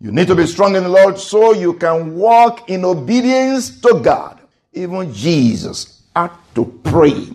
You need to be strong in the Lord so you can walk in obedience to God. Even Jesus had to pray,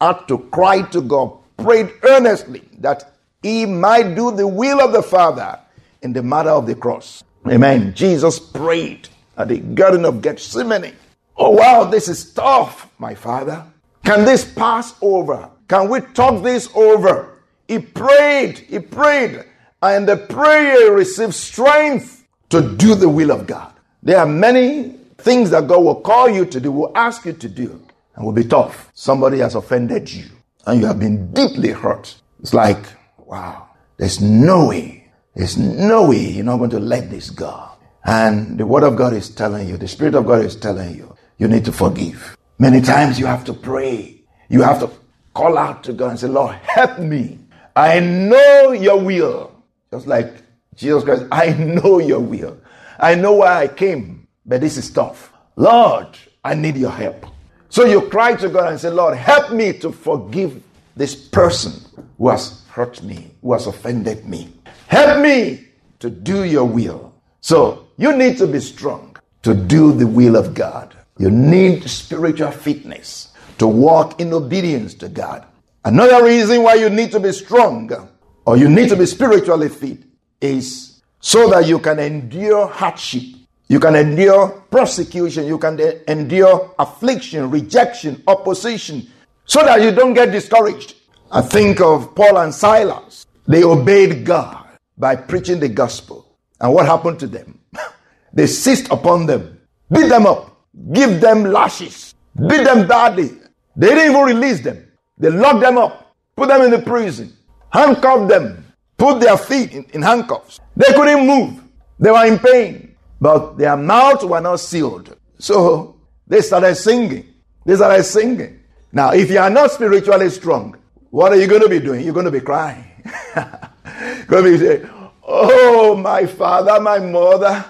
had to cry to God, prayed earnestly that he might do the will of the Father in the matter of the cross. Amen. Jesus prayed at the Garden of Gethsemane. Oh, wow, this is tough, my Father. Can this pass over? Can we talk this over? He prayed, he prayed, and the prayer receives strength to do the will of God. There are many things that God will call you to do, will ask you to do, and will be tough. Somebody has offended you, and you have been deeply hurt. It's like, wow, there's no way, there's no way you're not going to let this go. And the Word of God is telling you, the Spirit of God is telling you, you need to forgive. Many times you have to pray. You have to call out to God and say, Lord, help me. I know your will. Just like Jesus Christ, I know your will. I know why I came, but this is tough. Lord, I need your help. So you cry to God and say, Lord, help me to forgive this person who has hurt me, who has offended me. Help me to do your will. So you need to be strong to do the will of God. You need spiritual fitness to walk in obedience to God. Another reason why you need to be strong or you need to be spiritually fit is so that you can endure hardship. You can endure persecution. You can endure affliction, rejection, opposition, so that you don't get discouraged. I think of Paul and Silas. They obeyed God by preaching the gospel. And what happened to them? they seized upon them, beat them up, give them lashes, beat them badly. They didn't even release them. They locked them up, put them in the prison, handcuffed them, put their feet in, in handcuffs. They couldn't move. They were in pain, but their mouths were not sealed. So they started singing. They started singing. Now, if you are not spiritually strong, what are you going to be doing? You're going to be crying. going to be saying, Oh, my father, my mother,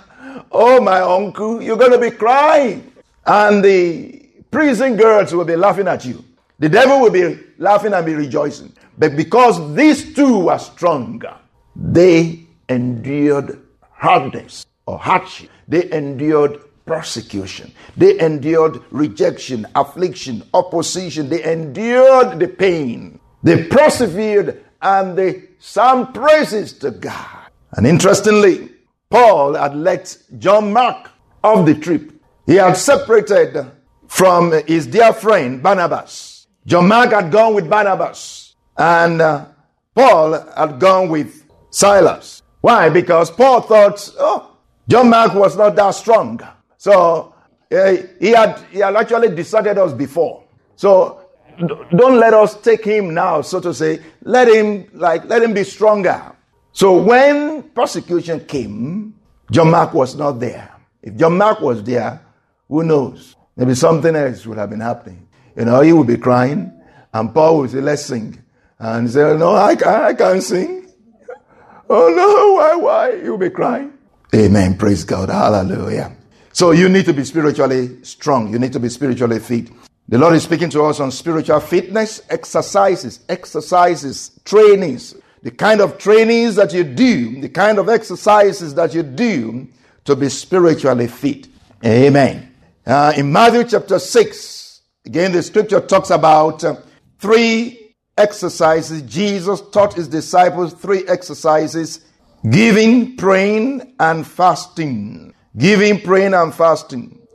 oh, my uncle, you're going to be crying. And the prison girls will be laughing at you. The devil will be laughing and be rejoicing. But because these two were stronger, they endured hardness or hardship. They endured persecution. They endured rejection, affliction, opposition. They endured the pain. They persevered and they sang praises to God. And interestingly, Paul had let John Mark off the trip. He had separated from his dear friend Barnabas. John Mark had gone with Barnabas, and uh, Paul had gone with Silas. Why? Because Paul thought, oh, John Mark was not that strong. So uh, he, had, he had actually deserted us before. So don't let us take him now, so to say. Let him, like, let him be stronger. So when persecution came, John Mark was not there. If John Mark was there, who knows? Maybe something else would have been happening. You know, he would be crying, and Paul would say, Let's sing. And say, No, I can't, I can't sing. oh no, why, why? You'll be crying. Amen. Praise God. Hallelujah. So you need to be spiritually strong. You need to be spiritually fit. The Lord is speaking to us on spiritual fitness, exercises, exercises, trainings, the kind of trainings that you do, the kind of exercises that you do to be spiritually fit. Amen. Uh, in Matthew chapter 6, again, the scripture talks about uh, three exercises. Jesus taught his disciples three exercises giving, praying, and fasting. Giving, praying, and fasting.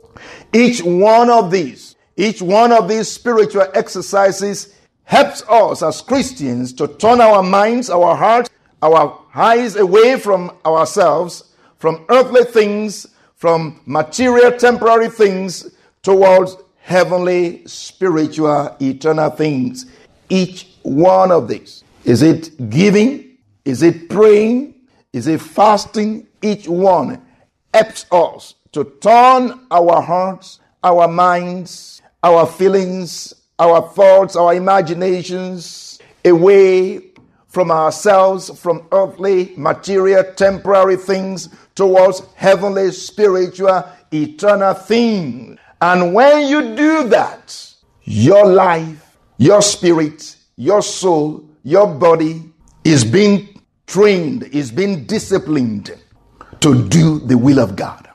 Each one of these, each one of these spiritual exercises helps us as Christians to turn our minds, our hearts, our eyes away from ourselves, from earthly things, from material, temporary things, towards heavenly, spiritual, eternal things. Each one of these. Is it giving? Is it praying? Is it fasting? Each one helps us to turn our hearts, our minds, our feelings, our thoughts, our imaginations away from ourselves, from earthly, material, temporary things towards heavenly, spiritual, eternal things. And when you do that, your life, your spirit, your soul, your body is being trained, is being disciplined to do the will of God.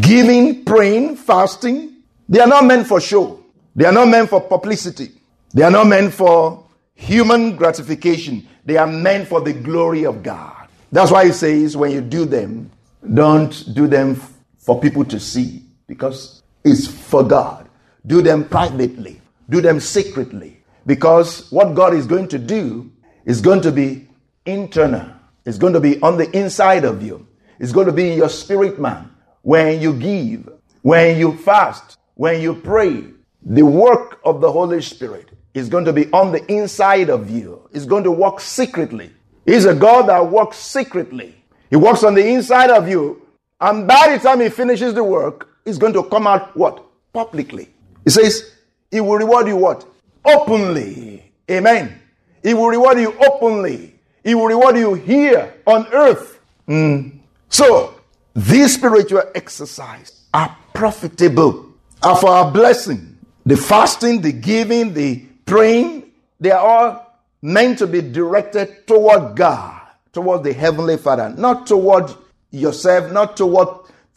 Giving, praying, fasting, they are not meant for show. They are not meant for publicity. They are not meant for human gratification. They are meant for the glory of God. That's why he says when you do them, don't do them for people to see because it's for God. Do them privately, do them secretly because what God is going to do is going to be internal, it's going to be on the inside of you, it's going to be in your spirit man. When you give, when you fast, when you pray, the work of the Holy Spirit is going to be on the inside of you. It's going to work secretly. He's a God that works secretly. He works on the inside of you. And by the time he finishes the work, he's going to come out what? Publicly. He says, he will reward you what? Openly. Amen. He will reward you openly. He will reward you here on earth. Mm. So, these spiritual exercises are profitable, are for our blessing. The fasting, the giving, the praying, they are all meant to be directed toward God, toward the Heavenly Father, not toward yourself, not toward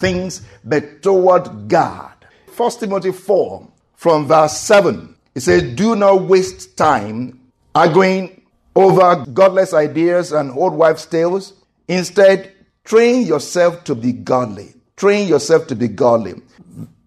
things, but toward God. 1 Timothy 4, from verse 7, it says, Do not waste time arguing over godless ideas and old wives' tales. Instead, train yourself to be godly. Train yourself to be godly.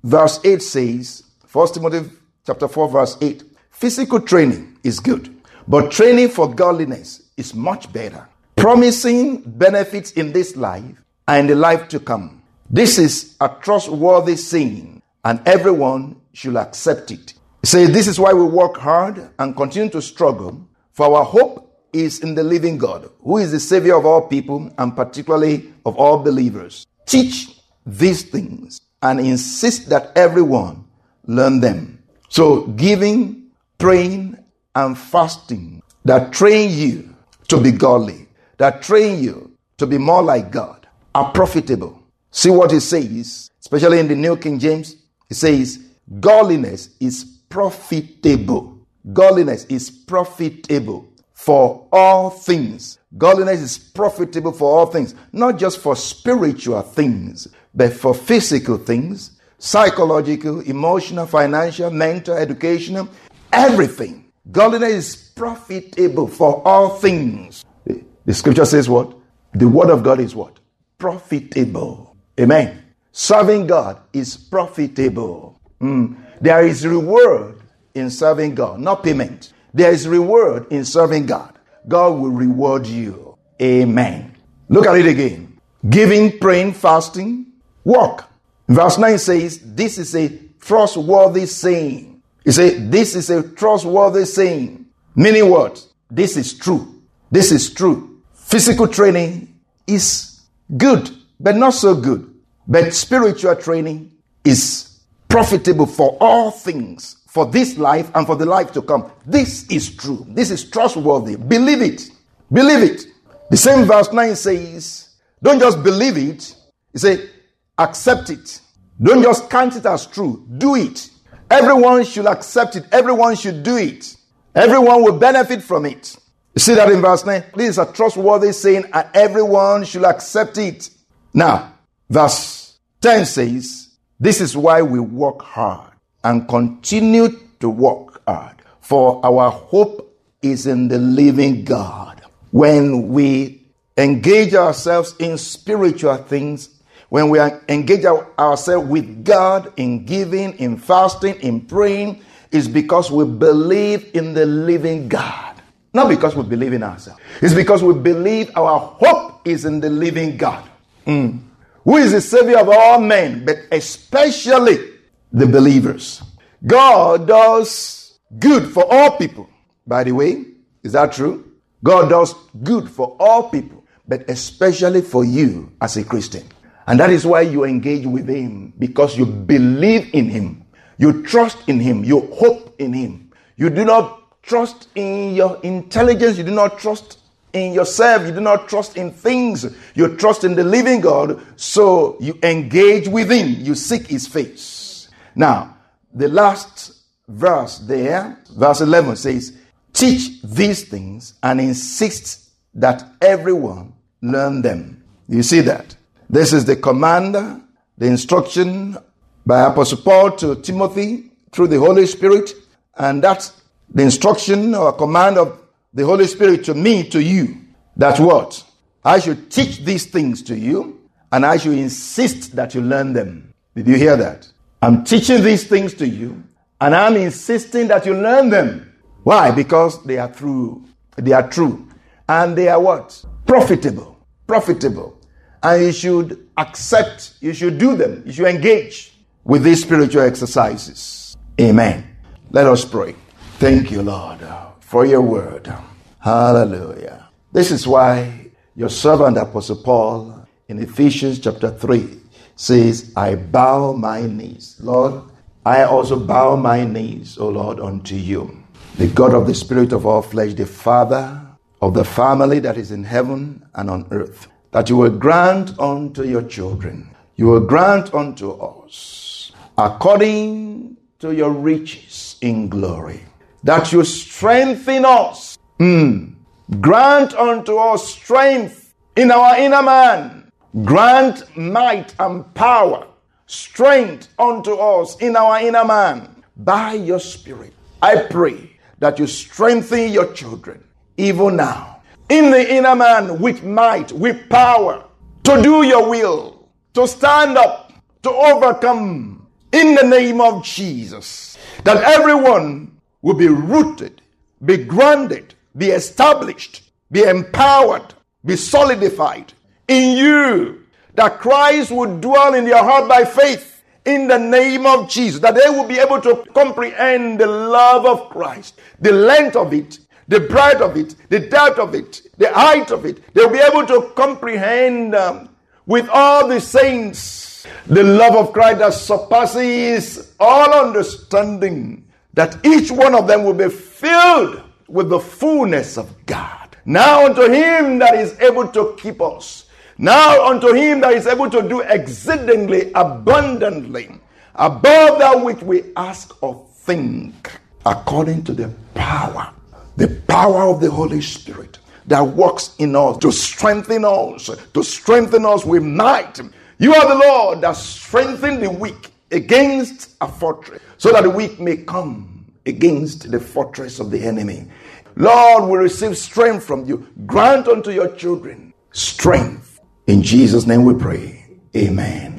Verse 8 says, 1 Timothy chapter 4, verse 8. Physical training is good, but training for godliness is much better, promising benefits in this life and the life to come. This is a trustworthy saying, and everyone should accept it. Say, this is why we work hard and continue to struggle, for our hope is in the living God, who is the Savior of all people and particularly of all believers. Teach these things and insist that everyone learn them. So, giving, praying, and fasting that train you to be godly, that train you to be more like God, are profitable. See what he says, especially in the New King James. He says, Godliness is profitable. Godliness is profitable for all things. Godliness is profitable for all things, not just for spiritual things, but for physical things, psychological, emotional, financial, mental, educational, everything. Godliness is profitable for all things. The, the scripture says what? The word of God is what? Profitable. Amen. Serving God is profitable. Mm. There is reward in serving God, not payment. There is reward in serving God. God will reward you. Amen. Look at it again. Giving, praying, fasting, work. Verse 9 says, This is a trustworthy saying. He said, This is a trustworthy saying. Meaning what? This is true. This is true. Physical training is good, but not so good. But spiritual training is profitable for all things, for this life and for the life to come. This is true. This is trustworthy. Believe it. Believe it. The same verse 9 says, Don't just believe it. He said, accept it. Don't just count it as true. Do it. Everyone should accept it. Everyone should do it. Everyone will benefit from it. You see that in verse 9? This is a trustworthy saying, and everyone should accept it. Now, verse 10 says, This is why we work hard and continue to work hard, for our hope is in the living God. When we engage ourselves in spiritual things, when we engage ourselves with God in giving, in fasting, in praying, is because we believe in the living God. Not because we believe in ourselves. It's because we believe our hope is in the living God. Mm. Who is the Savior of all men, but especially the believers. God does good for all people. By the way, is that true? God does good for all people, but especially for you as a Christian. And that is why you engage with Him because you believe in Him, you trust in Him, you hope in Him. You do not trust in your intelligence, you do not trust in yourself, you do not trust in things, you trust in the living God, so you engage with Him, you seek His face. Now, the last verse there, verse 11 says, Teach these things and insist that everyone learn them. You see that? This is the command, the instruction by Apostle Paul to Timothy through the Holy Spirit, and that's the instruction or command of the Holy Spirit to me, to you. That's what? I should teach these things to you, and I should insist that you learn them. Did you hear that? I'm teaching these things to you, and I'm insisting that you learn them. Why? Because they are true. They are true. And they are what? Profitable. Profitable. And you should accept, you should do them, you should engage with these spiritual exercises. Amen. Let us pray. Thank you, Lord, for your word. Hallelujah. This is why your servant Apostle Paul in Ephesians chapter 3 says, I bow my knees. Lord, I also bow my knees, O Lord, unto you, the God of the Spirit of all flesh, the Father of the family that is in heaven and on earth, that you will grant unto your children, you will grant unto us, according to your riches in glory, that you strengthen us. Mm. Grant unto us strength in our inner man Grant might and power, strength unto us in our inner man by your Spirit. I pray that you strengthen your children even now in the inner man with might, with power to do your will, to stand up, to overcome in the name of Jesus. That everyone will be rooted, be grounded, be established, be empowered, be solidified in you, that Christ would dwell in your heart by faith in the name of Jesus, that they will be able to comprehend the love of Christ, the length of it, the breadth of it, the depth of it, the height of it. They'll be able to comprehend um, with all the saints. The love of Christ that surpasses all understanding, that each one of them will be filled with the fullness of God. Now unto him that is able to keep us now unto him that is able to do exceedingly abundantly above that which we ask or think, according to the power, the power of the Holy Spirit that works in us to strengthen us, to strengthen us with might. You are the Lord that strengthen the weak against a fortress, so that the weak may come against the fortress of the enemy. Lord, we receive strength from you. Grant unto your children strength in Jesus' name we pray. Amen.